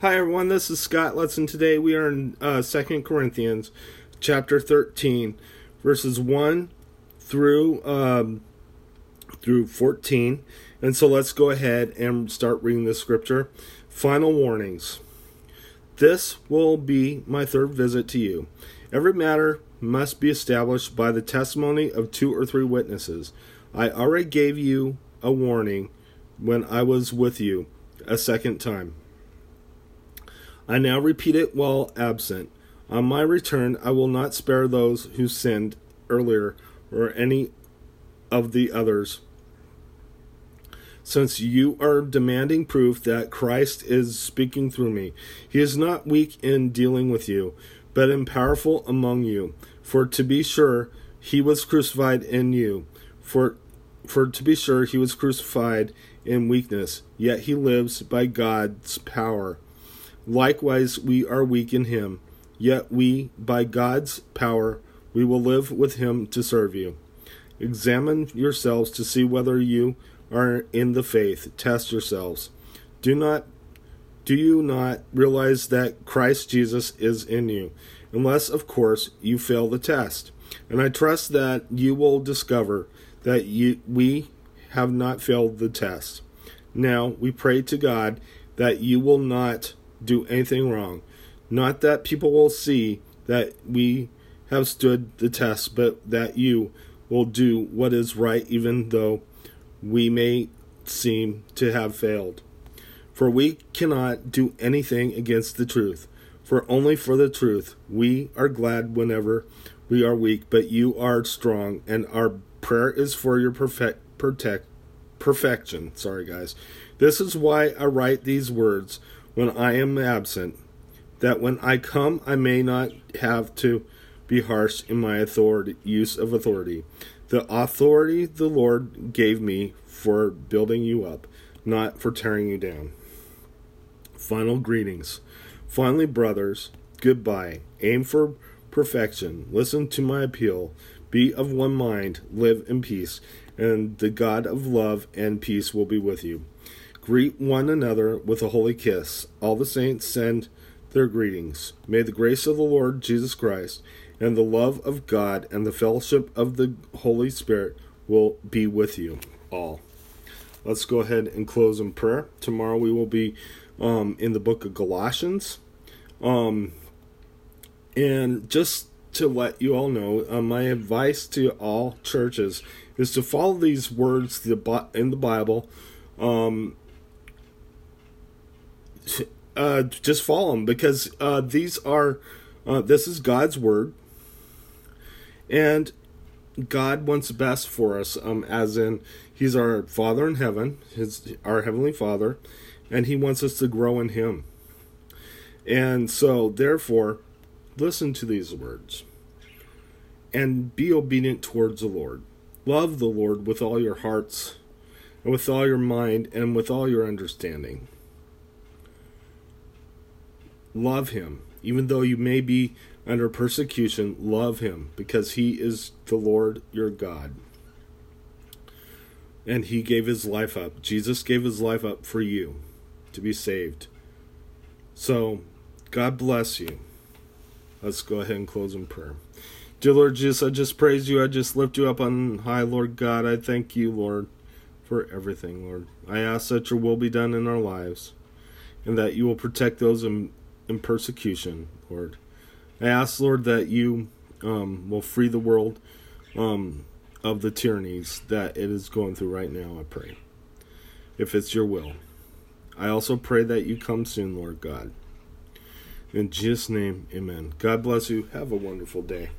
Hi everyone, this is Scott Letson. Today we are in uh, 2 Corinthians chapter 13, verses 1 through um, through 14. And so let's go ahead and start reading the scripture. Final warnings. This will be my third visit to you. Every matter must be established by the testimony of two or three witnesses. I already gave you a warning when I was with you a second time. I now repeat it while absent. On my return, I will not spare those who sinned earlier or any of the others. Since you are demanding proof that Christ is speaking through me, he is not weak in dealing with you, but in powerful among you. For to be sure, he was crucified in you. For for to be sure, he was crucified in weakness, yet he lives by God's power. Likewise, we are weak in him, yet we, by God's power, we will live with him to serve you. Examine yourselves to see whether you are in the faith. Test yourselves. Do not do you not realize that Christ Jesus is in you? Unless, of course, you fail the test. And I trust that you will discover that you, we have not failed the test. Now, we pray to God that you will not do anything wrong. Not that people will see that we have stood the test, but that you will do what is right, even though we may seem to have failed. For we cannot do anything against the truth, for only for the truth we are glad whenever we are weak, but you are strong, and our prayer is for your perfect protect perfection. Sorry guys. This is why I write these words when I am absent, that when I come I may not have to be harsh in my authority use of authority. The authority the Lord gave me for building you up, not for tearing you down. Final greetings. Finally, brothers, goodbye. Aim for perfection. Listen to my appeal. Be of one mind. Live in peace. And the God of love and peace will be with you. Greet one another with a holy kiss. All the saints send their greetings. May the grace of the Lord Jesus Christ and the love of God and the fellowship of the Holy Spirit will be with you all. Let's go ahead and close in prayer. Tomorrow we will be um, in the book of Galatians. Um, and just to let you all know, uh, my advice to all churches is to follow these words in the Bible. Um, uh, just follow them because uh, these are uh, this is God's word, and God wants best for us. Um, as in, He's our Father in heaven, His our heavenly Father, and He wants us to grow in Him. And so, therefore, listen to these words and be obedient towards the Lord. Love the Lord with all your hearts, and with all your mind, and with all your understanding. Love Him, even though you may be under persecution, love Him, because He is the Lord your God and he gave his life up. Jesus gave his life up for you to be saved. So, God bless you. Let's go ahead and close in prayer. Dear Lord Jesus, I just praise you. I just lift you up on high, Lord God. I thank you, Lord, for everything, Lord. I ask that your will be done in our lives and that you will protect those in, in persecution, Lord. I ask, Lord, that you um, will free the world um, of the tyrannies that it is going through right now, I pray. If it's your will. I also pray that you come soon, Lord God. In Jesus' name, amen. God bless you. Have a wonderful day.